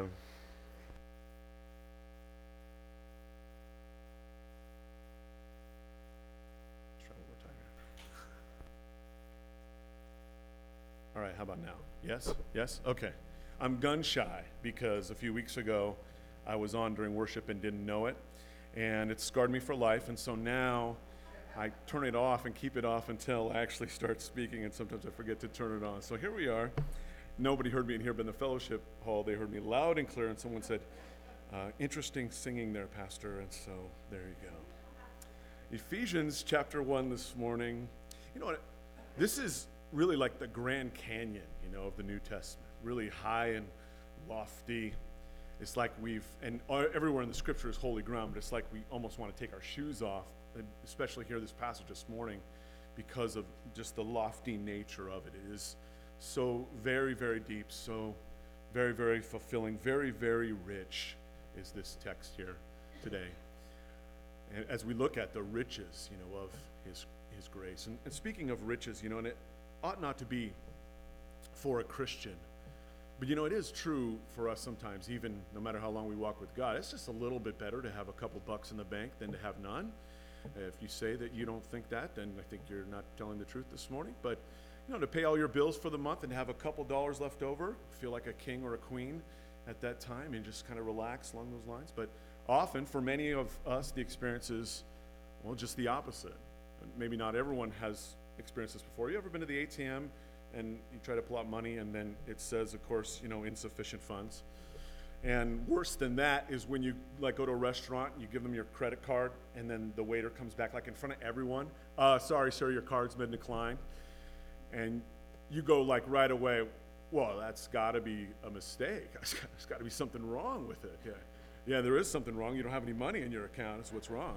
Here. All right, how about now? Yes? Yes? Okay. I'm gun shy because a few weeks ago I was on during worship and didn't know it, and it scarred me for life. And so now I turn it off and keep it off until I actually start speaking, and sometimes I forget to turn it on. So here we are. Nobody heard me in here, but in the fellowship hall, they heard me loud and clear, and someone said, uh, Interesting singing there, Pastor. And so there you go. Ephesians chapter 1 this morning. You know what? This is really like the Grand Canyon, you know, of the New Testament. Really high and lofty. It's like we've, and everywhere in the scripture is holy ground, but it's like we almost want to take our shoes off, especially here this passage this morning, because of just the lofty nature of it. It is so very, very deep, so very, very fulfilling, very, very rich is this text here today. And as we look at the riches, you know, of his, his grace. And, and speaking of riches, you know, and it ought not to be for a Christian but you know, it is true for us sometimes, even no matter how long we walk with God. It's just a little bit better to have a couple bucks in the bank than to have none. If you say that you don't think that, then I think you're not telling the truth this morning. But you know, to pay all your bills for the month and have a couple dollars left over, feel like a king or a queen at that time, and just kind of relax along those lines. But often, for many of us, the experience is, well, just the opposite. Maybe not everyone has experienced this before. You ever been to the ATM? and you try to pull out money, and then it says, of course, you know, insufficient funds. And worse than that is when you like go to a restaurant, you give them your credit card, and then the waiter comes back like in front of everyone. Uh, sorry, sir, your card's been declined. And you go like right away. Well, that's got to be a mistake. There's got to be something wrong with it. Yeah. yeah, there is something wrong. You don't have any money in your account. That's what's wrong.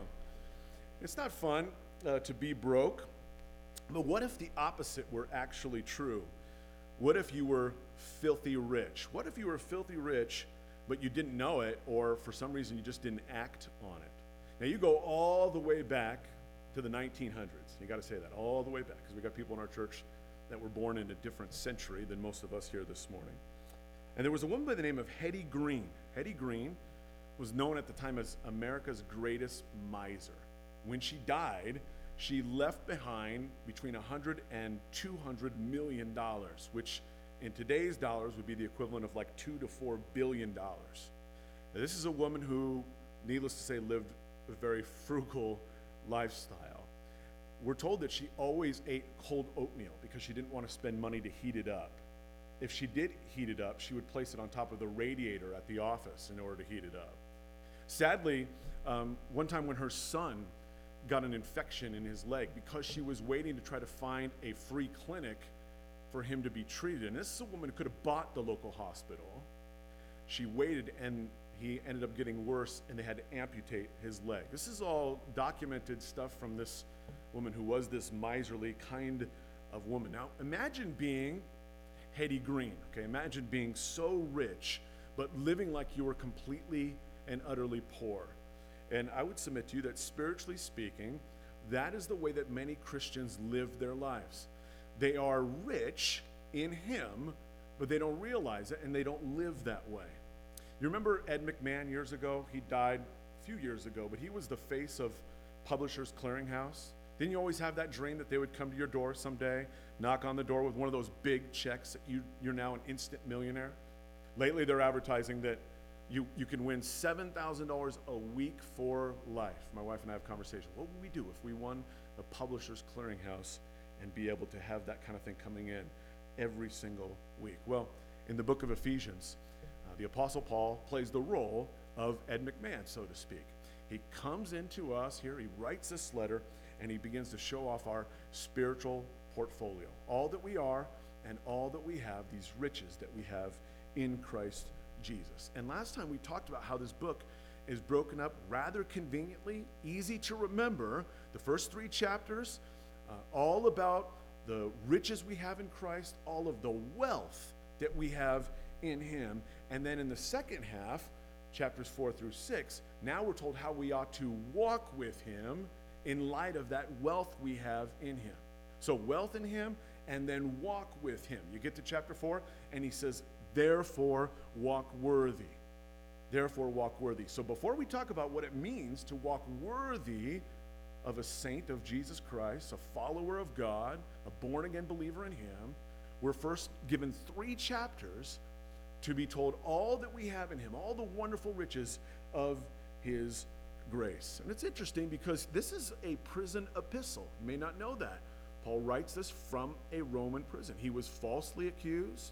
It's not fun uh, to be broke. But what if the opposite were actually true? What if you were filthy rich? What if you were filthy rich, but you didn't know it, or for some reason you just didn't act on it? Now, you go all the way back to the 1900s. You got to say that, all the way back, because we got people in our church that were born in a different century than most of us here this morning. And there was a woman by the name of Hetty Green. Hetty Green was known at the time as America's greatest miser. When she died, she left behind between 100 and 200 million dollars, which in today's dollars would be the equivalent of like two to four billion dollars. This is a woman who, needless to say, lived a very frugal lifestyle. We're told that she always ate cold oatmeal because she didn't want to spend money to heat it up. If she did heat it up, she would place it on top of the radiator at the office in order to heat it up. Sadly, um, one time when her son got an infection in his leg because she was waiting to try to find a free clinic for him to be treated. And this is a woman who could have bought the local hospital. She waited and he ended up getting worse and they had to amputate his leg. This is all documented stuff from this woman who was this miserly kind of woman. Now, imagine being Hetty Green, okay? Imagine being so rich, but living like you were completely and utterly poor. And I would submit to you that spiritually speaking, that is the way that many Christians live their lives. They are rich in Him, but they don't realize it and they don't live that way. You remember Ed McMahon years ago? He died a few years ago, but he was the face of Publishers Clearinghouse. Didn't you always have that dream that they would come to your door someday, knock on the door with one of those big checks that you, you're now an instant millionaire? Lately, they're advertising that you, you can win $7,000 a week for life. My wife and I have conversations. What would we do if we won the Publishers Clearinghouse and be able to have that kind of thing coming in every single week? Well, in the book of Ephesians, uh, the Apostle Paul plays the role of Ed McMahon, so to speak. He comes into us here, he writes this letter, and he begins to show off our spiritual portfolio. All that we are and all that we have, these riches that we have in Christ Jesus. And last time we talked about how this book is broken up rather conveniently, easy to remember. The first three chapters, uh, all about the riches we have in Christ, all of the wealth that we have in Him. And then in the second half, chapters four through six, now we're told how we ought to walk with Him in light of that wealth we have in Him. So, wealth in Him, and then walk with Him. You get to chapter four, and He says, Therefore, walk worthy. Therefore, walk worthy. So, before we talk about what it means to walk worthy of a saint of Jesus Christ, a follower of God, a born again believer in Him, we're first given three chapters to be told all that we have in Him, all the wonderful riches of His grace. And it's interesting because this is a prison epistle. You may not know that. Paul writes this from a Roman prison. He was falsely accused,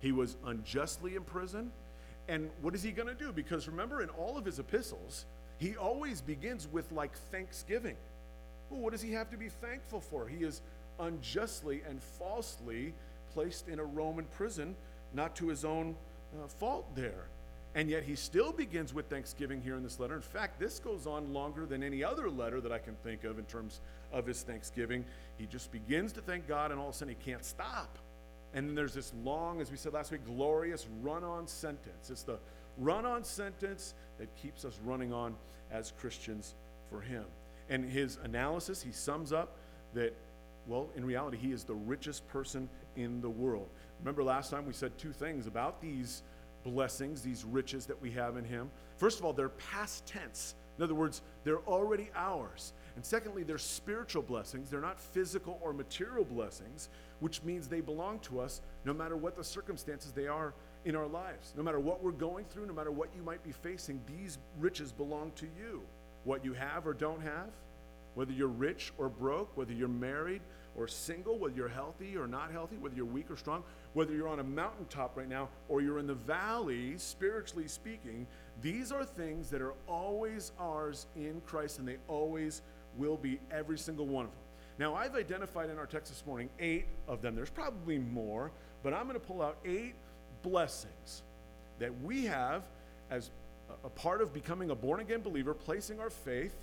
he was unjustly imprisoned. And what is he going to do? Because remember, in all of his epistles, he always begins with like thanksgiving. Well, what does he have to be thankful for? He is unjustly and falsely placed in a Roman prison, not to his own uh, fault there. And yet he still begins with thanksgiving here in this letter. In fact, this goes on longer than any other letter that I can think of in terms of his thanksgiving. He just begins to thank God, and all of a sudden he can't stop. And then there's this long, as we said last week, glorious run on sentence. It's the run on sentence that keeps us running on as Christians for him. And his analysis, he sums up that, well, in reality, he is the richest person in the world. Remember last time we said two things about these blessings, these riches that we have in Him. First of all, they're past tense. In other words, they're already ours. And secondly, they're spiritual blessings. They're not physical or material blessings, which means they belong to us no matter what the circumstances they are in our lives. No matter what we're going through, no matter what you might be facing, these riches belong to you. What you have or don't have, whether you're rich or broke, whether you're married or single, whether you're healthy or not healthy, whether you're weak or strong, whether you're on a mountaintop right now or you're in the valley, spiritually speaking, these are things that are always ours in Christ and they always will be, every single one of them. Now, I've identified in our text this morning eight of them. There's probably more, but I'm going to pull out eight blessings that we have as a part of becoming a born again believer, placing our faith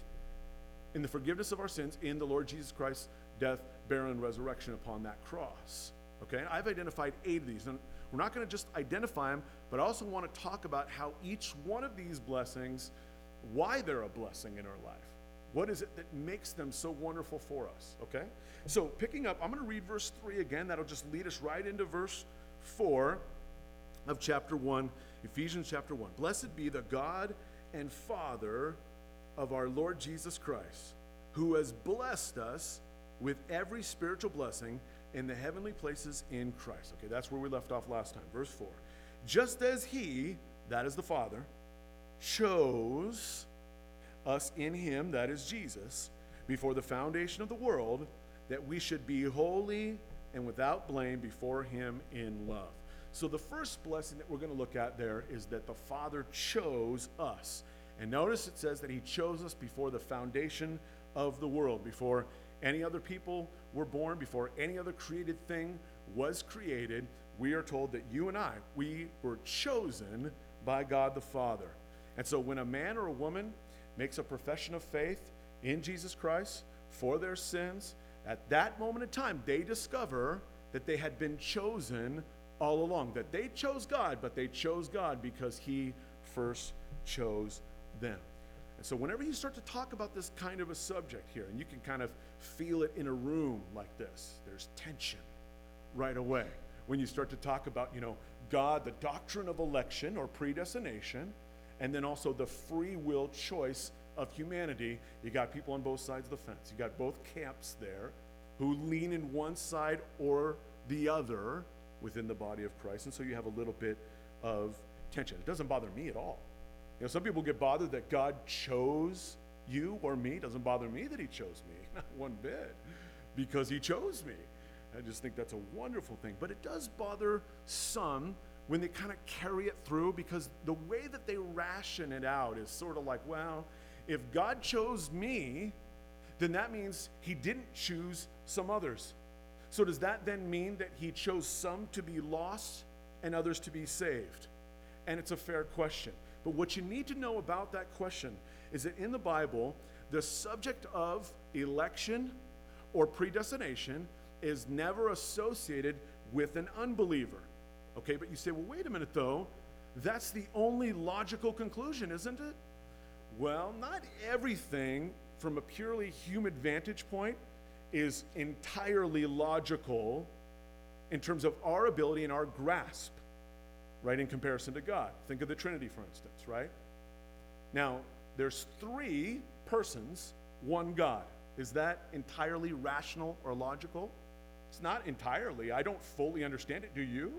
in the forgiveness of our sins in the Lord Jesus Christ's death, and resurrection upon that cross. Okay, I've identified eight of these. And we're not going to just identify them, but I also want to talk about how each one of these blessings, why they're a blessing in our life. What is it that makes them so wonderful for us? Okay? So, picking up, I'm going to read verse 3 again. That'll just lead us right into verse 4 of chapter 1, Ephesians chapter 1. Blessed be the God and Father of our Lord Jesus Christ, who has blessed us with every spiritual blessing in the heavenly places in Christ. Okay, that's where we left off last time. Verse 4. Just as He, that is the Father, chose us in Him, that is Jesus, before the foundation of the world, that we should be holy and without blame before Him in love. So, the first blessing that we're going to look at there is that the Father chose us. And notice it says that He chose us before the foundation of the world, before any other people were born, before any other created thing was created, we are told that you and I, we were chosen by God the Father. And so when a man or a woman makes a profession of faith in Jesus Christ for their sins, at that moment in time, they discover that they had been chosen all along. That they chose God, but they chose God because He first chose them. And so, whenever you start to talk about this kind of a subject here, and you can kind of feel it in a room like this, there's tension right away. When you start to talk about, you know, God, the doctrine of election or predestination, and then also the free will choice of humanity, you got people on both sides of the fence. You got both camps there who lean in one side or the other within the body of Christ. And so you have a little bit of tension. It doesn't bother me at all. Know, some people get bothered that God chose you or me. It doesn't bother me that He chose me, not one bit, because He chose me. I just think that's a wonderful thing. But it does bother some when they kind of carry it through because the way that they ration it out is sort of like, well, if God chose me, then that means He didn't choose some others. So does that then mean that He chose some to be lost and others to be saved? And it's a fair question. But what you need to know about that question is that in the Bible, the subject of election or predestination is never associated with an unbeliever. Okay, but you say, well, wait a minute though. That's the only logical conclusion, isn't it? Well, not everything from a purely human vantage point is entirely logical in terms of our ability and our grasp right, in comparison to God. Think of the Trinity, for instance, right? Now, there's three persons, one God. Is that entirely rational or logical? It's not entirely. I don't fully understand it. Do you?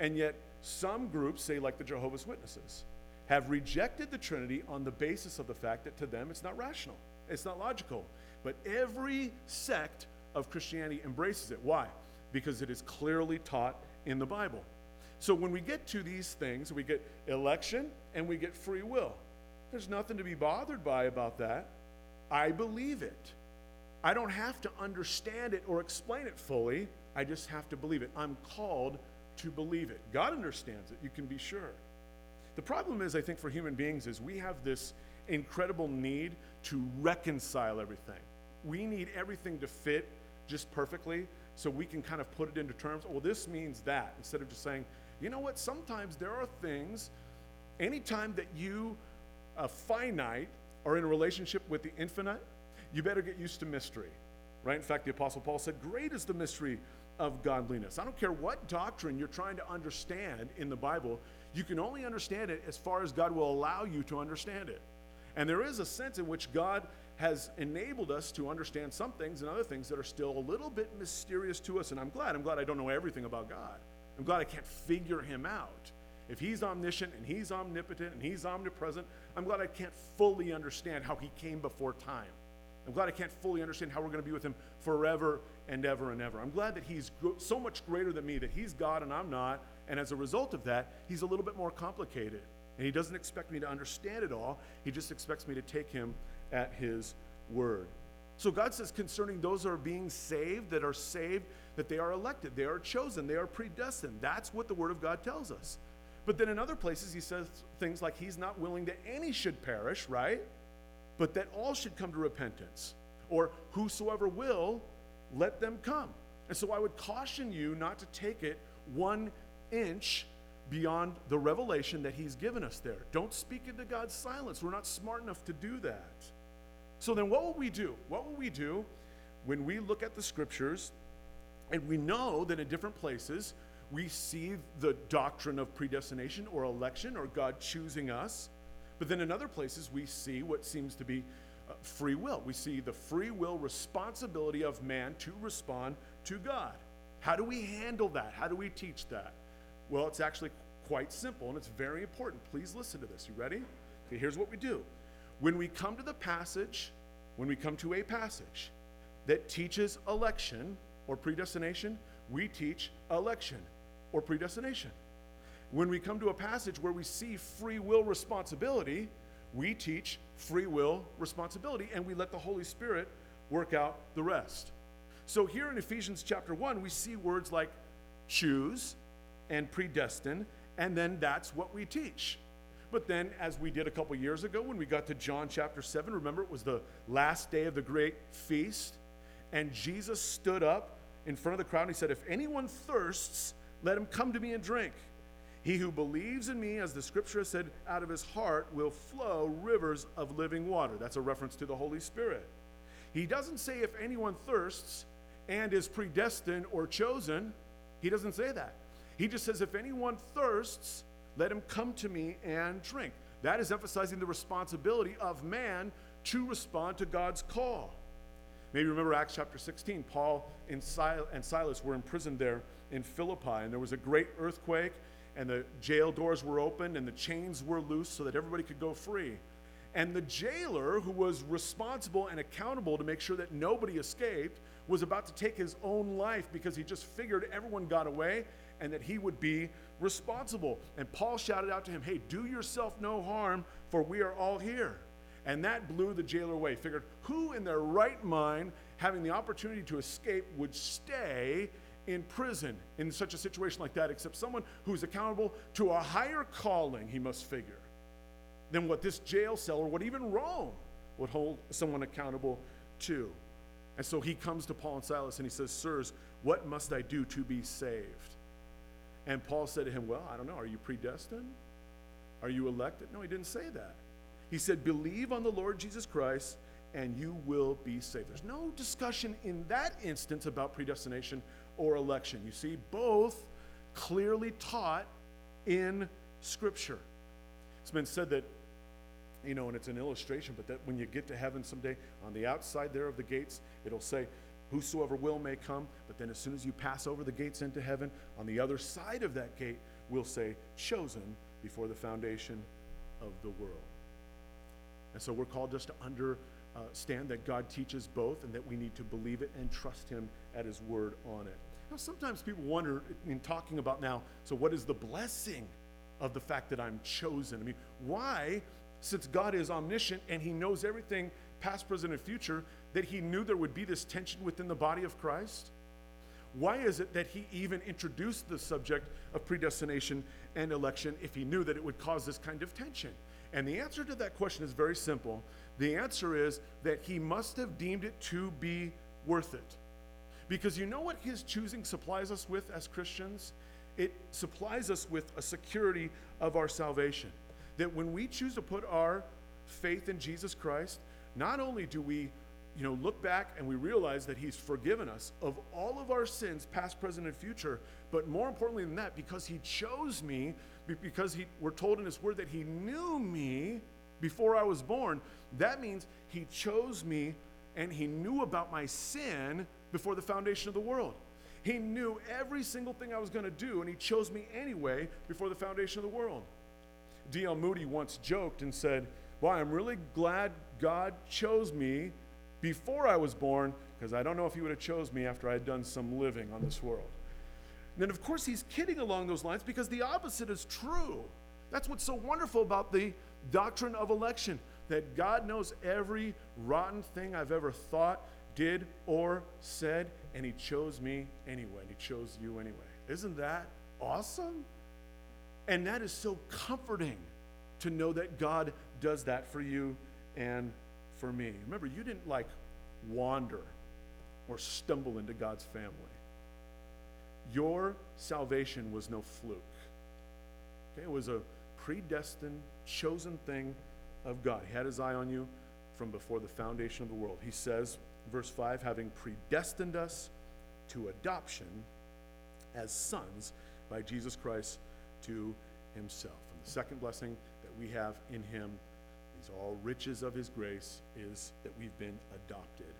And yet, some groups, say like the Jehovah's Witnesses, have rejected the Trinity on the basis of the fact that to them it's not rational, it's not logical. But every sect of Christianity embraces it. Why? Because it is clearly taught in the Bible. So when we get to these things, we get election and we get free will. There's nothing to be bothered by about that. I believe it. I don't have to understand it or explain it fully. I just have to believe it. I'm called to believe it. God understands it, you can be sure. The problem is, I think, for human beings, is we have this incredible need to reconcile everything. We need everything to fit just perfectly so we can kind of put it into terms. Well, this means that, instead of just saying, you know what, sometimes there are things, anytime that you, a uh, finite, are in a relationship with the infinite, you better get used to mystery, right? In fact, the Apostle Paul said, Great is the mystery of godliness. I don't care what doctrine you're trying to understand in the Bible, you can only understand it as far as God will allow you to understand it. And there is a sense in which God has enabled us to understand some things and other things that are still a little bit mysterious to us. And I'm glad. I'm glad I don't know everything about God. I'm glad I can't figure him out. If he's omniscient and he's omnipotent and he's omnipresent, I'm glad I can't fully understand how he came before time. I'm glad I can't fully understand how we're going to be with him forever and ever and ever. I'm glad that he's so much greater than me, that he's God and I'm not. And as a result of that, he's a little bit more complicated. And he doesn't expect me to understand it all, he just expects me to take him at his word. So God says concerning those who are being saved, that are saved, that they are elected, they are chosen, they are predestined. That's what the word of God tells us. But then in other places, he says things like he's not willing that any should perish, right? but that all should come to repentance. Or whosoever will, let them come. And so I would caution you not to take it one inch beyond the revelation that He's given us there. Don't speak into God's silence. We're not smart enough to do that. So then, what will we do? What will we do when we look at the scriptures and we know that in different places we see the doctrine of predestination or election or God choosing us? But then in other places, we see what seems to be uh, free will. We see the free will responsibility of man to respond to God. How do we handle that? How do we teach that? Well, it's actually quite simple and it's very important. Please listen to this. You ready? Okay, here's what we do. When we come to the passage, when we come to a passage that teaches election or predestination, we teach election or predestination. When we come to a passage where we see free will responsibility, we teach free will responsibility and we let the Holy Spirit work out the rest. So here in Ephesians chapter 1, we see words like choose and predestine, and then that's what we teach. But then, as we did a couple years ago when we got to John chapter 7, remember it was the last day of the great feast, and Jesus stood up in front of the crowd and he said, If anyone thirsts, let him come to me and drink. He who believes in me, as the scripture has said, out of his heart will flow rivers of living water. That's a reference to the Holy Spirit. He doesn't say if anyone thirsts and is predestined or chosen. He doesn't say that. He just says if anyone thirsts, let him come to me and drink. That is emphasizing the responsibility of man to respond to God's call. Maybe remember Acts chapter 16. Paul and Silas were imprisoned there in Philippi, and there was a great earthquake, and the jail doors were open and the chains were loose so that everybody could go free. And the jailer, who was responsible and accountable to make sure that nobody escaped, was about to take his own life because he just figured everyone got away and that he would be responsible. And Paul shouted out to him, Hey, do yourself no harm, for we are all here. And that blew the jailer away. Figured, who in their right mind, having the opportunity to escape, would stay in prison in such a situation like that except someone who's accountable to a higher calling, he must figure, than what this jail cell or what even Rome would hold someone accountable to. And so he comes to Paul and Silas and he says, Sirs, what must I do to be saved? And Paul said to him, Well, I don't know. Are you predestined? Are you elected? No, he didn't say that. He said, Believe on the Lord Jesus Christ and you will be saved. There's no discussion in that instance about predestination or election. You see, both clearly taught in Scripture. It's been said that, you know, and it's an illustration, but that when you get to heaven someday, on the outside there of the gates, it'll say, Whosoever will may come. But then as soon as you pass over the gates into heaven, on the other side of that gate we'll say, Chosen before the foundation of the world. And so we're called just to understand that God teaches both and that we need to believe it and trust Him at His word on it. Now, sometimes people wonder in talking about now, so what is the blessing of the fact that I'm chosen? I mean, why, since God is omniscient and He knows everything, past, present, and future, that He knew there would be this tension within the body of Christ? Why is it that He even introduced the subject of predestination and election if He knew that it would cause this kind of tension? And the answer to that question is very simple. The answer is that He must have deemed it to be worth it. Because you know what his choosing supplies us with as Christians? It supplies us with a security of our salvation. That when we choose to put our faith in Jesus Christ, not only do we you know, look back and we realize that he's forgiven us of all of our sins, past, present, and future, but more importantly than that, because he chose me, because he, we're told in his word that he knew me before I was born, that means he chose me and he knew about my sin before the foundation of the world. He knew every single thing I was going to do, and He chose me anyway before the foundation of the world. D.L. Moody once joked and said, Well, I'm really glad God chose me before I was born, because I don't know if He would have chose me after I had done some living on this world. And then, of course, he's kidding along those lines because the opposite is true. That's what's so wonderful about the doctrine of election that God knows every rotten thing I've ever thought did or said, and He chose me anyway, and He chose you anyway. Isn't that awesome? And that is so comforting to know that God does that for you and for me. Remember, you didn't like wander or stumble into God's family. Your salvation was no fluke. Okay? It was a predestined, chosen thing of God. He had his eye on you from before the foundation of the world. He says, verse 5 having predestined us to adoption as sons by Jesus Christ to himself. And the second blessing that we have in him, all riches of his grace, is that we've been adopted.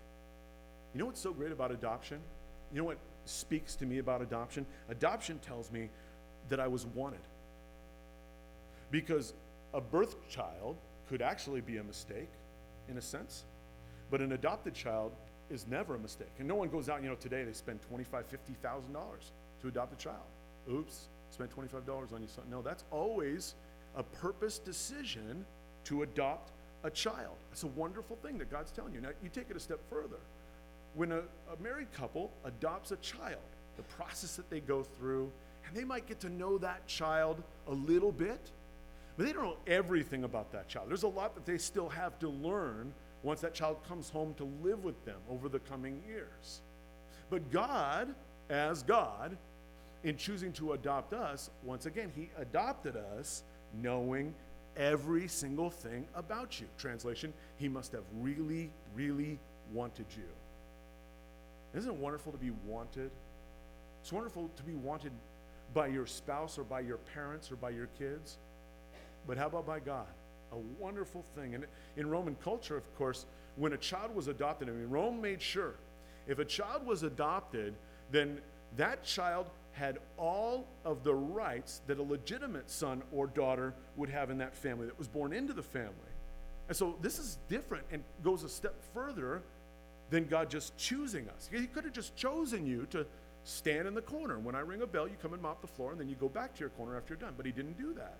You know what's so great about adoption? You know what speaks to me about adoption? Adoption tells me that I was wanted. Because a birth child could actually be a mistake, in a sense. But an adopted child is never a mistake. And no one goes out, you know, today they spend $25,000, $50,000 to adopt a child. Oops, spent $25 on son. No, that's always a purpose decision to adopt a child. It's a wonderful thing that God's telling you. Now, you take it a step further. When a, a married couple adopts a child, the process that they go through, and they might get to know that child a little bit, but they don't know everything about that child. There's a lot that they still have to learn once that child comes home to live with them over the coming years. But God, as God, in choosing to adopt us, once again, He adopted us knowing every single thing about you. Translation, He must have really, really wanted you. Isn't it wonderful to be wanted? It's wonderful to be wanted by your spouse or by your parents or by your kids. But how about by God? a wonderful thing. And in Roman culture, of course, when a child was adopted, I mean, Rome made sure if a child was adopted, then that child had all of the rights that a legitimate son or daughter would have in that family that was born into the family. And so this is different and goes a step further than God just choosing us. He could have just chosen you to stand in the corner. When I ring a bell, you come and mop the floor, and then you go back to your corner after you're done. But he didn't do that.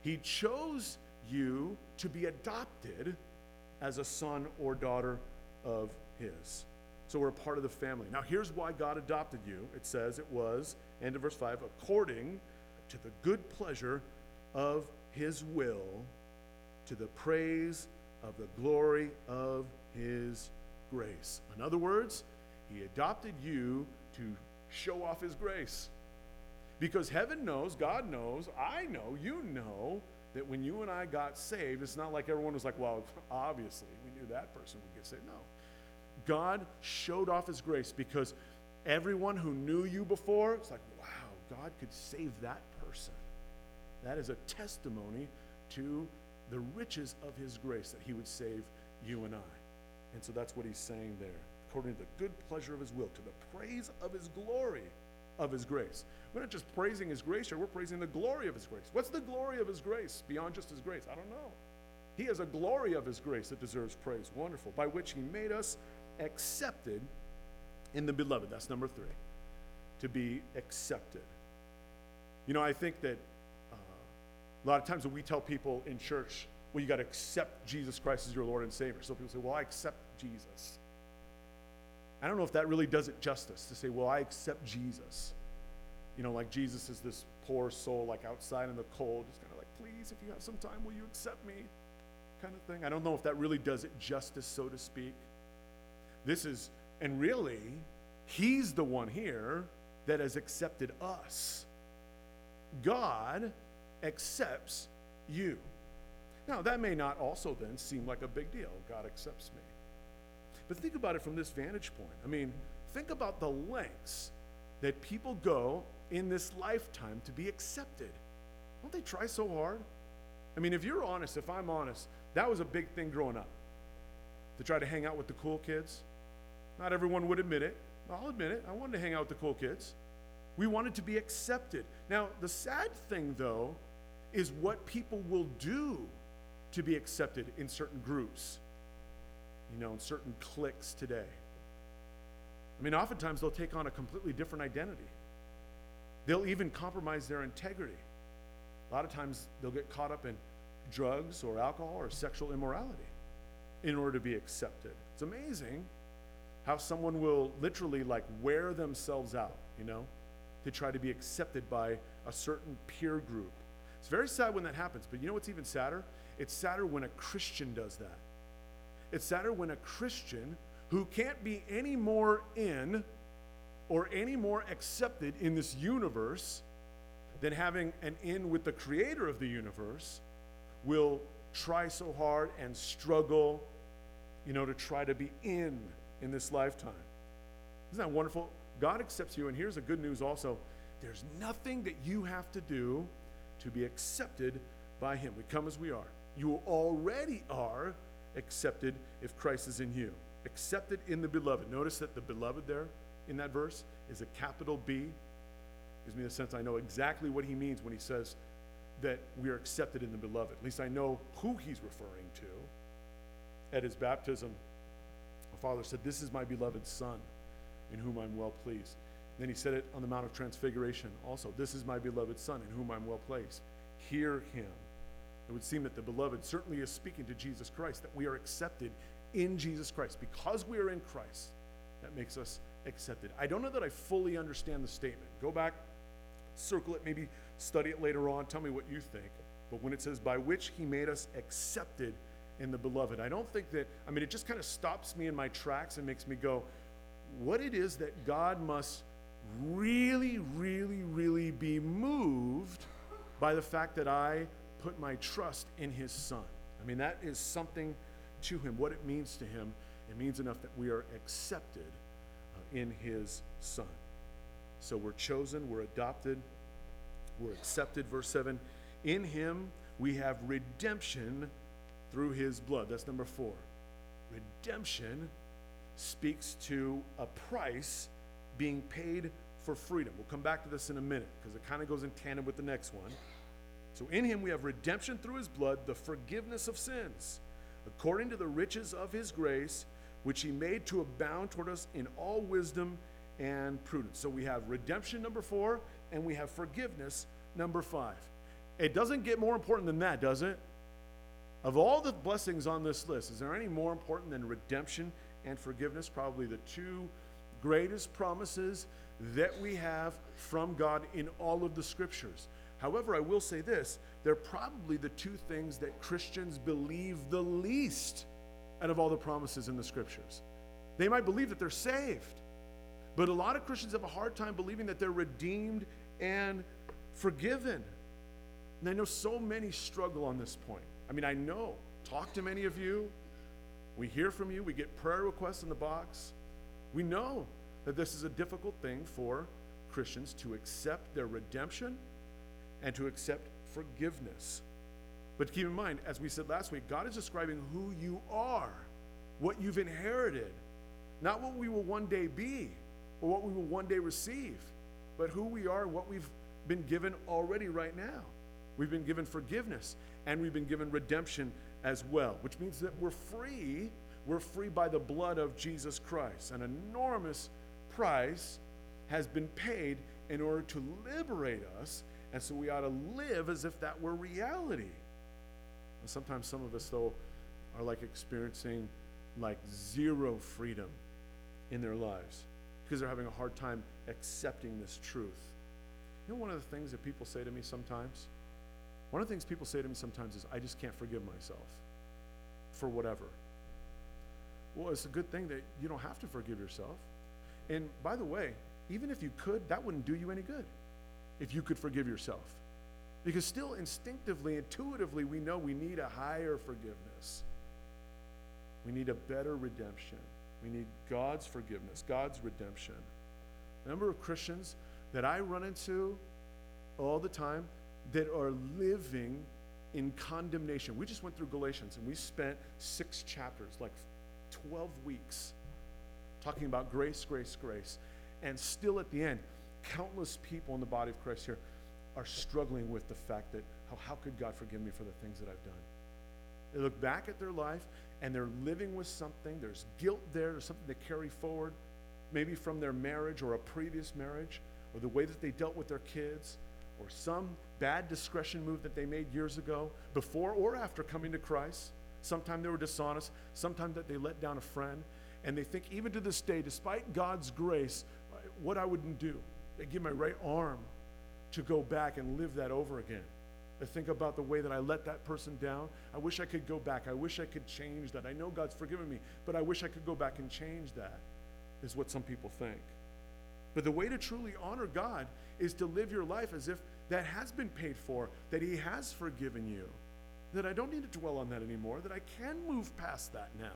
He chose you to be adopted as a son or daughter of His. So we're a part of the family. Now, here's why God adopted you. It says it was, end of verse 5, according to the good pleasure of His will, to the praise of the glory of His grace. In other words, He adopted you to show off His grace. Because heaven knows, God knows, I know, you know that when you and I got saved, it's not like everyone was like, well, obviously, we knew that person would get saved. No. God showed off his grace because everyone who knew you before, it's like, wow, God could save that person. That is a testimony to the riches of his grace that he would save you and I. And so that's what he's saying there. According to the good pleasure of his will, to the praise of his glory of his grace. We're not just praising his grace here, we're praising the glory of his grace. What's the glory of his grace beyond just his grace? I don't know. He has a glory of his grace that deserves praise. Wonderful. By which he made us accepted in the beloved. That's number three. To be accepted. You know, I think that uh, a lot of times when we tell people in church, well, you got to accept Jesus Christ as your Lord and Savior. So people say, well, I accept Jesus. I don't know if that really does it justice to say, well, I accept Jesus. You know, like Jesus is this poor soul, like outside in the cold, just kind of like, please, if you have some time, will you accept me? Kind of thing. I don't know if that really does it justice, so to speak. This is, and really, he's the one here that has accepted us. God accepts you. Now, that may not also then seem like a big deal. God accepts me. But think about it from this vantage point. I mean, think about the lengths that people go in this lifetime to be accepted. Don't they try so hard? I mean, if you're honest, if I'm honest, that was a big thing growing up to try to hang out with the cool kids. Not everyone would admit it. I'll admit it. I wanted to hang out with the cool kids. We wanted to be accepted. Now, the sad thing, though, is what people will do to be accepted in certain groups, you know, in certain cliques today. I mean, oftentimes they'll take on a completely different identity. They'll even compromise their integrity. A lot of times they'll get caught up in drugs or alcohol or sexual immorality in order to be accepted. It's amazing how someone will literally like wear themselves out, you know, to try to be accepted by a certain peer group. It's very sad when that happens, but you know what's even sadder? It's sadder when a Christian does that. It's sadder when a Christian who can't be any more in or any more accepted in this universe than having an in with the creator of the universe will try so hard and struggle, you know, to try to be in in this lifetime. Isn't that wonderful? God accepts you, and here's the good news also there's nothing that you have to do to be accepted by Him. We come as we are. You already are accepted if Christ is in you. Accepted in the beloved. Notice that the beloved there in that verse is a capital B. Gives me the sense I know exactly what he means when he says that we are accepted in the beloved. At least I know who he's referring to. At his baptism, the Father said, This is my beloved Son, in whom I'm well pleased. Then he said it on the Mount of Transfiguration also. This is my beloved Son, in whom I'm well pleased. Hear him. It would seem that the beloved certainly is speaking to Jesus Christ, that we are accepted in Jesus Christ. Because we are in Christ, that makes us accepted. I don't know that I fully understand the statement. Go back, circle it, maybe study it later on. Tell me what you think. But when it says, by which he made us accepted in the beloved, I don't think that, I mean, it just kind of stops me in my tracks and makes me go, what it is that God must really, really, really be moved by the fact that I put my trust in his son. I mean, that is something to him, what it means to him. It means enough that we are accepted uh, in his son. So we're chosen, we're adopted, we're accepted. Verse 7 In him we have redemption through his blood. That's number four. Redemption speaks to a price being paid for freedom. We'll come back to this in a minute because it kind of goes in tandem with the next one. So in him we have redemption through his blood, the forgiveness of sins, according to the riches of his grace, which he made to abound toward us in all wisdom and prudence. So we have redemption, number four, and we have forgiveness, number five. It doesn't get more important than that, does it? Of all the blessings on this list, is there any more important than redemption and forgiveness? Probably the two greatest promises that we have from God in all of the scriptures. However, I will say this they're probably the two things that Christians believe the least out of all the promises in the scriptures. They might believe that they're saved, but a lot of Christians have a hard time believing that they're redeemed and forgiven. And I know so many struggle on this point. I mean, I know, talk to many of you. We hear from you, we get prayer requests in the box. We know that this is a difficult thing for Christians to accept their redemption and to accept forgiveness. But keep in mind, as we said last week, God is describing who you are, what you've inherited, not what we will one day be or what we will one day receive, but who we are, what we've been given already right now. We've been given forgiveness and we've been given redemption as well, which means that we're free. We're free by the blood of Jesus Christ. An enormous price has been paid in order to liberate us, and so we ought to live as if that were reality. Sometimes some of us, though, are like experiencing like zero freedom in their lives because they're having a hard time accepting this truth. You know, one of the things that people say to me sometimes? One of the things people say to me sometimes is, I just can't forgive myself for whatever. Well, it's a good thing that you don't have to forgive yourself. And by the way, even if you could, that wouldn't do you any good if you could forgive yourself. Because still instinctively, intuitively, we know we need a higher forgiveness. We need a better redemption. We need God's forgiveness, God's redemption. A number of Christians that I run into all the time that are living in condemnation. We just went through Galatians and we spent six chapters, like 12 weeks, talking about grace, grace, grace. And still at the end, countless people in the body of Christ here are struggling with the fact that how, how could God forgive me for the things that I've done? They look back at their life and they're living with something. There's guilt there, there's something to carry forward, maybe from their marriage or a previous marriage, or the way that they dealt with their kids, or some bad discretion move that they made years ago, before or after coming to Christ. Sometimes they were dishonest, sometimes that they let down a friend, and they think, even to this day, despite God's grace, what I wouldn't do. They give my right arm to go back and live that over again. I think about the way that I let that person down. I wish I could go back. I wish I could change that. I know God's forgiven me, but I wish I could go back and change that, is what some people think. But the way to truly honor God is to live your life as if that has been paid for, that He has forgiven you, that I don't need to dwell on that anymore, that I can move past that now.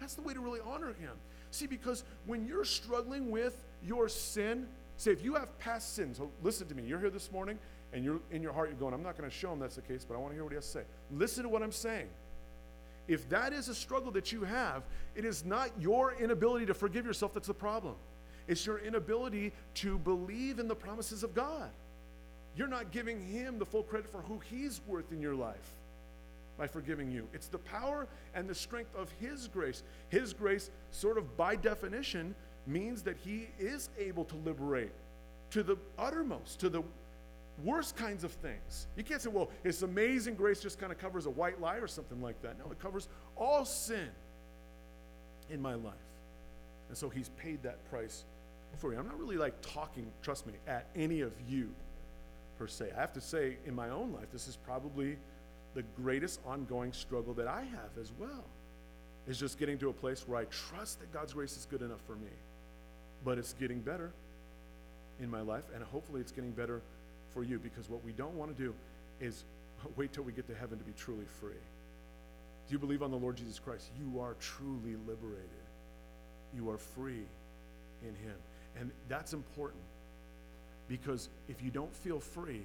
That's the way to really honor Him. See, because when you're struggling with your sin, say if you have past sins, so listen to me, you're here this morning and you're in your heart, you're going, I'm not going to show him that's the case, but I want to hear what he has to say. Listen to what I'm saying. If that is a struggle that you have, it is not your inability to forgive yourself that's the problem. It's your inability to believe in the promises of God. You're not giving him the full credit for who he's worth in your life by forgiving you. It's the power and the strength of his grace. His grace, sort of by definition, means that he is able to liberate to the uttermost, to the worst kinds of things. You can't say, well, His amazing grace just kind of covers a white lie or something like that. No, it covers all sin in my life. And so he's paid that price for you. I'm not really like talking, trust me, at any of you per se. I have to say, in my own life, this is probably the greatest ongoing struggle that I have as well. Is just getting to a place where I trust that God's grace is good enough for me. But it's getting better in my life, and hopefully it's getting better for you because what we don't want to do is wait till we get to heaven to be truly free. Do you believe on the Lord Jesus Christ? You are truly liberated. You are free in Him. And that's important because if you don't feel free,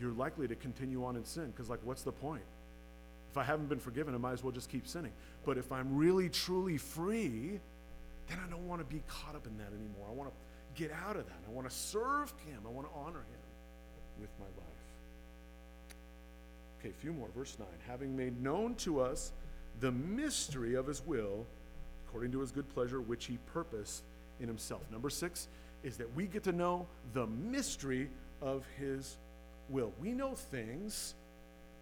you're likely to continue on in sin because, like, what's the point? If I haven't been forgiven, I might as well just keep sinning. But if I'm really, truly free, then I don't want to be caught up in that anymore. I want to get out of that. I want to serve Him. I want to honor Him with my life. Okay, a few more. Verse 9. Having made known to us the mystery of his will, according to his good pleasure, which he purposed in himself. Number six is that we get to know the mystery of his will. We know things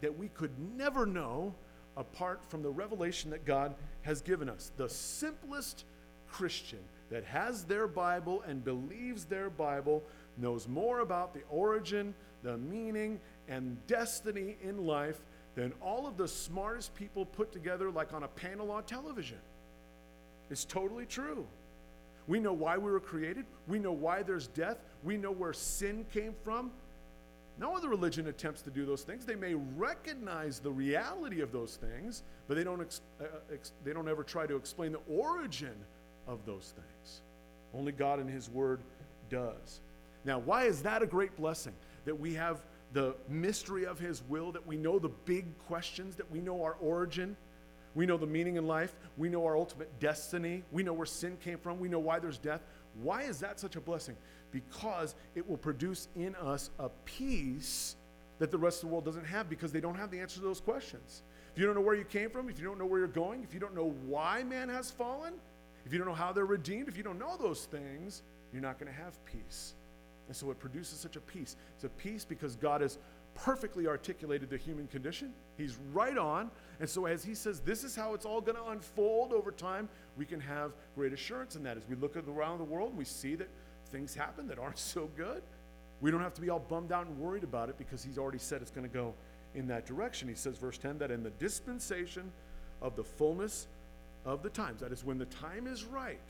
that we could never know apart from the revelation that God has given us. The simplest Christian that has their Bible and believes their Bible knows more about the origin, the meaning, and destiny in life than all of the smartest people put together, like on a panel on television. It's totally true. We know why we were created. We know why there's death. We know where sin came from. No other religion attempts to do those things. They may recognize the reality of those things, but they don't, ex- uh, ex- they don't ever try to explain the origin of those things. Only God and His Word does. Now, why is that a great blessing? That we have the mystery of His will, that we know the big questions, that we know our origin, we know the meaning in life, we know our ultimate destiny, we know where sin came from, we know why there's death. Why is that such a blessing? Because it will produce in us a peace that the rest of the world doesn't have because they don't have the answer to those questions. If you don't know where you came from, if you don't know where you're going, if you don't know why man has fallen, if you don't know how they're redeemed, if you don't know those things, you're not going to have peace. And so it produces such a peace. It's a peace because God has perfectly articulated the human condition. He's right on. And so as he says, this is how it's all going to unfold over time, we can have great assurance in that. As we look around the world, we see that things happen that aren't so good. We don't have to be all bummed out and worried about it because he's already said it's going to go in that direction. He says, verse 10, that in the dispensation of the fullness of the times, that is, when the time is right,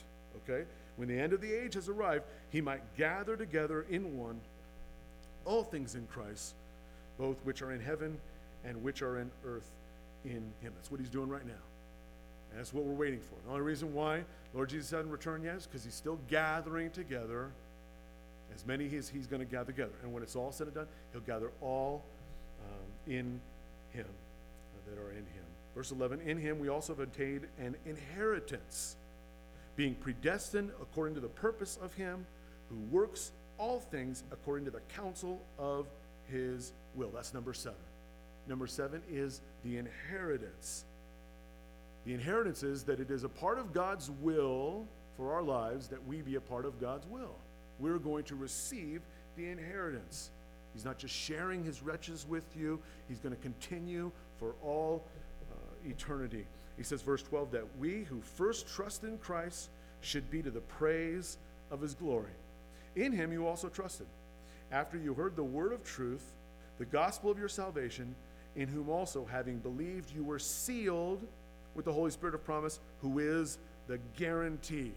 okay, when the end of the age has arrived, he might gather together in one all things in Christ, both which are in heaven and which are in earth in him. That's what he's doing right now. And that's what we're waiting for. The only reason why Lord Jesus hasn't returned yet is because he's still gathering together as many as he's going to gather together. And when it's all said and done, he'll gather all um, in him uh, that are in him. Verse 11 In him we also have obtained an inheritance, being predestined according to the purpose of him who works all things according to the counsel of his will. That's number seven. Number seven is the inheritance. The inheritance is that it is a part of God's will for our lives that we be a part of God's will. We're going to receive the inheritance. He's not just sharing his riches with you, he's going to continue for all uh, eternity. He says, verse 12, that we who first trust in Christ should be to the praise of his glory. In him you also trusted, after you heard the word of truth, the gospel of your salvation, in whom also, having believed, you were sealed with the Holy Spirit of promise, who is the guarantee.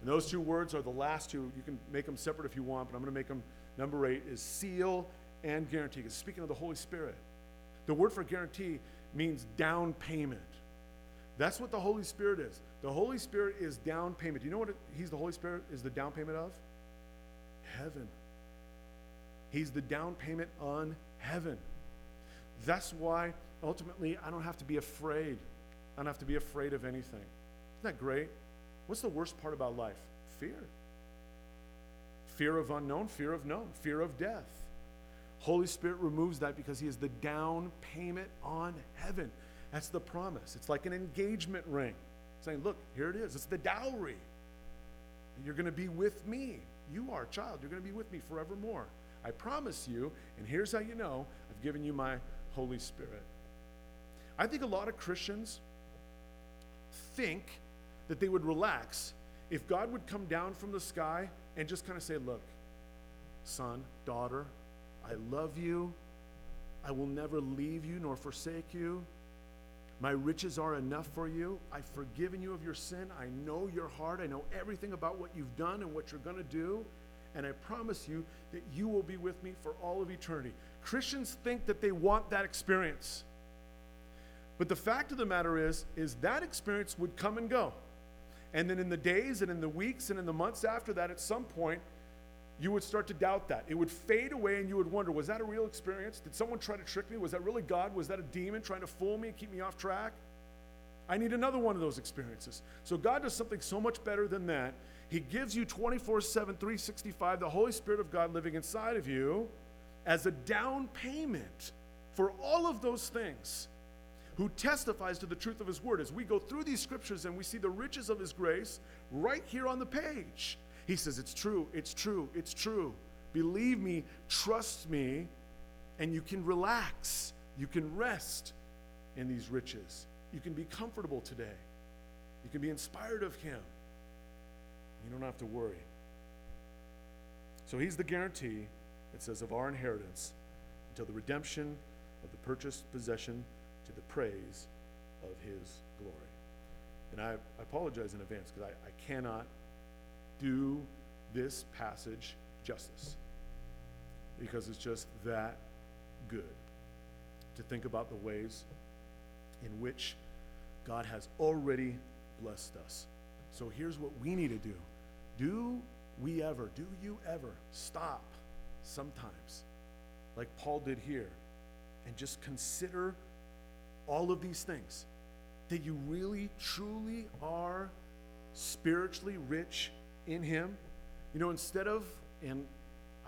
And those two words are the last two. You can make them separate if you want, but I'm going to make them number eight is seal and guarantee. Because speaking of the Holy Spirit, the word for guarantee means down payment. That's what the Holy Spirit is. The Holy Spirit is down payment. Do you know what it, He's the Holy Spirit is the down payment of? Heaven. He's the down payment on heaven. That's why ultimately I don't have to be afraid. I don't have to be afraid of anything. Isn't that great? What's the worst part about life? Fear. Fear of unknown, fear of known, fear of death. Holy Spirit removes that because He is the down payment on heaven. That's the promise. It's like an engagement ring saying, Look, here it is. It's the dowry. You're going to be with me. You are child. You're going to be with me forevermore. I promise you, and here's how you know I've given you my Holy Spirit. I think a lot of Christians think that they would relax if God would come down from the sky and just kind of say, Look, son, daughter, I love you. I will never leave you nor forsake you. My riches are enough for you. I've forgiven you of your sin. I know your heart. I know everything about what you've done and what you're going to do. And I promise you that you will be with me for all of eternity. Christians think that they want that experience. But the fact of the matter is is that experience would come and go. And then in the days and in the weeks and in the months after that at some point you would start to doubt that. It would fade away and you would wonder, was that a real experience? Did someone try to trick me? Was that really God? Was that a demon trying to fool me and keep me off track? I need another one of those experiences. So God does something so much better than that. He gives you 24 7, 365, the Holy Spirit of God living inside of you as a down payment for all of those things, who testifies to the truth of His Word. As we go through these scriptures and we see the riches of His grace right here on the page, He says, It's true, it's true, it's true. Believe me, trust me, and you can relax. You can rest in these riches. You can be comfortable today. You can be inspired of Him. You don't have to worry. So He's the guarantee it says, of our inheritance until the redemption of the purchased possession to the praise of his glory. And I, apologize in advance because I, I cannot do this passage justice because it's just that good to think about the ways in which God has already blessed us. So here's what we need to do. Do we ever, do you ever stop sometimes like Paul did here, and just consider all of these things, that you really, truly are spiritually rich in Him. You know, instead of, and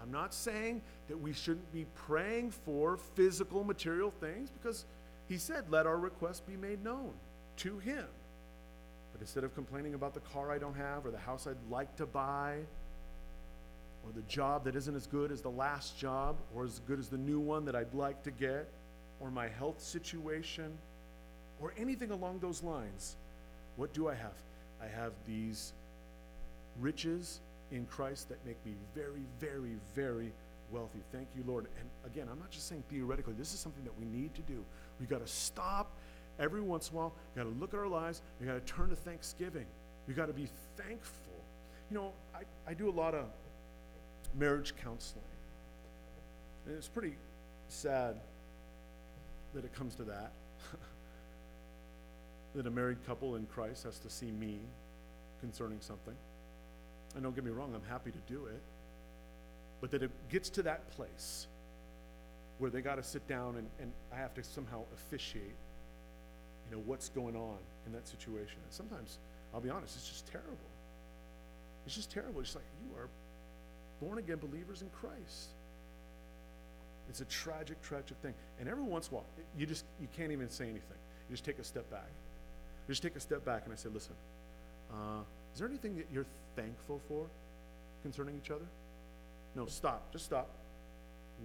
I'm not saying that we shouldn't be praying for physical, material things because He said, let our requests be made known to Him. But instead of complaining about the car I don't have or the house I'd like to buy, or the job that isn't as good as the last job, or as good as the new one that I'd like to get, or my health situation, or anything along those lines, what do I have? I have these riches in Christ that make me very, very, very wealthy. Thank you, Lord. And again, I'm not just saying theoretically, this is something that we need to do. We've got to stop every once in a while. We got to look at our lives. We got to turn to thanksgiving. We got to be thankful. You know, I, I do a lot of marriage counseling. And it's pretty sad that it comes to that. that a married couple in Christ has to see me concerning something. And don't get me wrong, I'm happy to do it. But that it gets to that place where they got to sit down and, and I have to somehow officiate, you know, what's going on in that situation. And sometimes, I'll be honest, it's just terrible. It's just terrible. It's like, you are born again believers in Christ. It's a tragic, tragic thing. And every once in a while, you just you can't even say anything. You just take a step back. You just take a step back and I say, listen, uh, is there anything that you're thankful for concerning each other? No, stop. Just stop.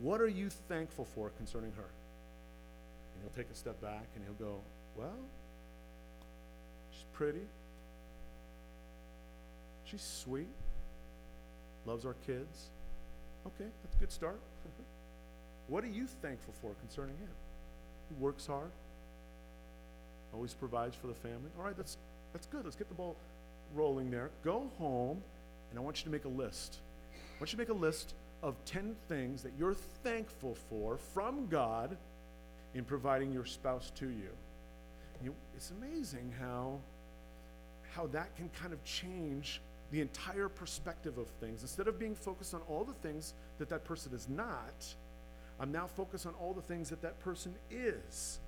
What are you thankful for concerning her? And he'll take a step back and he'll go, Well, she's pretty. She's sweet. Loves our kids. Okay, that's a good start. what are you thankful for concerning him? He works hard, always provides for the family. All right, that's, that's good. Let's get the ball rolling there. Go home, and I want you to make a list. I want you to make a list of 10 things that you're thankful for from God in providing your spouse to you. You know, it's amazing how, how that can kind of change the entire perspective of things. Instead of being focused on all the things that that person is not, I'm now focused on all the things that that person is.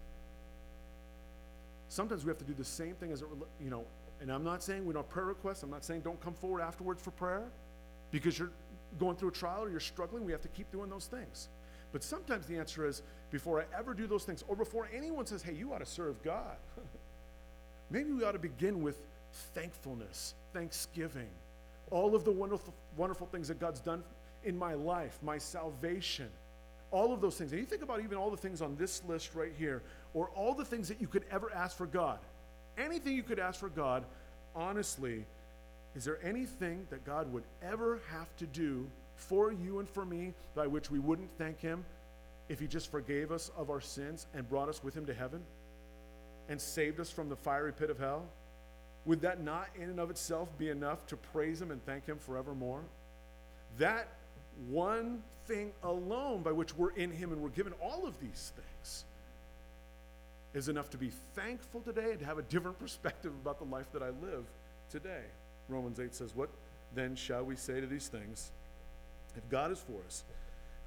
Sometimes we have to do the same thing as it, you know, and I'm not saying we don't have prayer requests. I'm not saying don't come forward afterwards for prayer because you're going through a trial or you're struggling. We have to keep doing those things. But sometimes the answer is before I ever do those things, or before anyone says, hey, you ought to serve God, maybe we ought to begin with thankfulness, thanksgiving, all of the wonderful, wonderful things that God's done in my life, my salvation, all of those things. And you think about even all the things on this list right here, or all the things that you could ever ask for God. Anything you could ask for God, honestly, is there anything that God would ever have to do for you and for me by which we wouldn't thank Him if He just forgave us of our sins and brought us with Him to heaven and saved us from the fiery pit of hell? Would that not, in and of itself, be enough to praise Him and thank Him forevermore? That one thing alone by which we're in Him and we're given all of these things is enough to be thankful today and to have a different perspective about the life that I live today. Romans 8 says, What then shall we say to these things? If God is for us,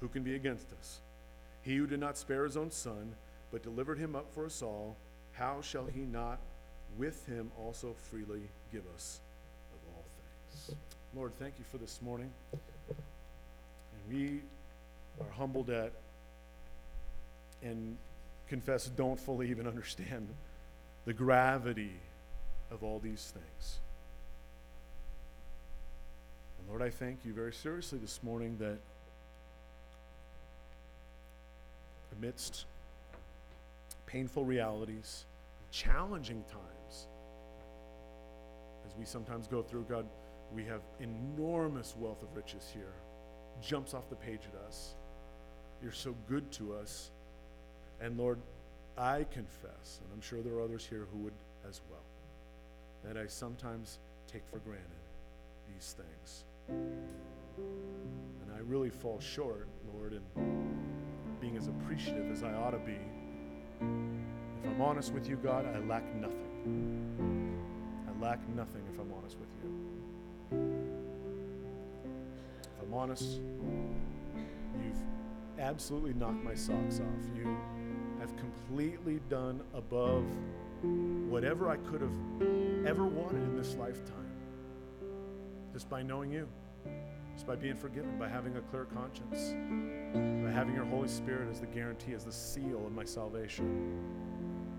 who can be against us? He who did not spare his own son, but delivered him up for us all, how shall he not with him also freely give us of all things? Lord, thank you for this morning. And we are humbled at and confess don't fully even understand the gravity of all these things. And Lord, I thank you very seriously this morning that amidst painful realities, challenging times, as we sometimes go through, God, we have enormous wealth of riches here. Jumps off the page at us. You're so good to us. And Lord, I confess, and I'm sure there are others here who would as well, that I sometimes take for granted these things. And I really fall short, Lord, in being as appreciative as I ought to be. If I'm honest with you, God, I lack nothing. I lack nothing if I'm honest with you. If I'm honest, you've absolutely knocked my socks off. You have completely done above whatever I could have ever wanted in this lifetime. Just by knowing you, just by being forgiven, by having a clear conscience, by having your Holy Spirit as the guarantee, as the seal of my salvation.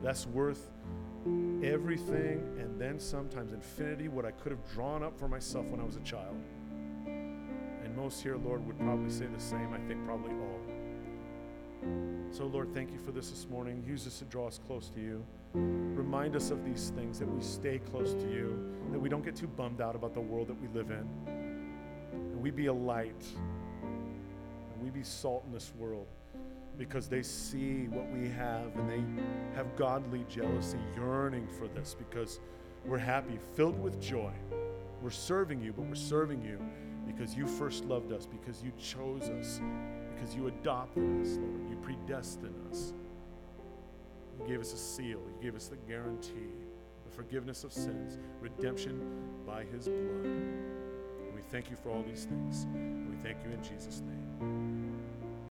That's worth everything and then sometimes infinity what I could have drawn up for myself when I was a child. And most here, Lord, would probably say the same. I think probably all. So, Lord, thank you for this this morning. Use this to draw us close to you. Remind us of these things, that we stay close to you, that we don't get too bummed out about the world that we live in. We be a light, and we be salt in this world because they see what we have and they have godly jealousy, yearning for this because we're happy, filled with joy. We're serving you, but we're serving you because you first loved us, because you chose us, because you adopted us, Lord. You predestined us. You gave us a seal, you gave us the guarantee, the forgiveness of sins, redemption by his blood. We thank you for all these things. We thank you in Jesus' name.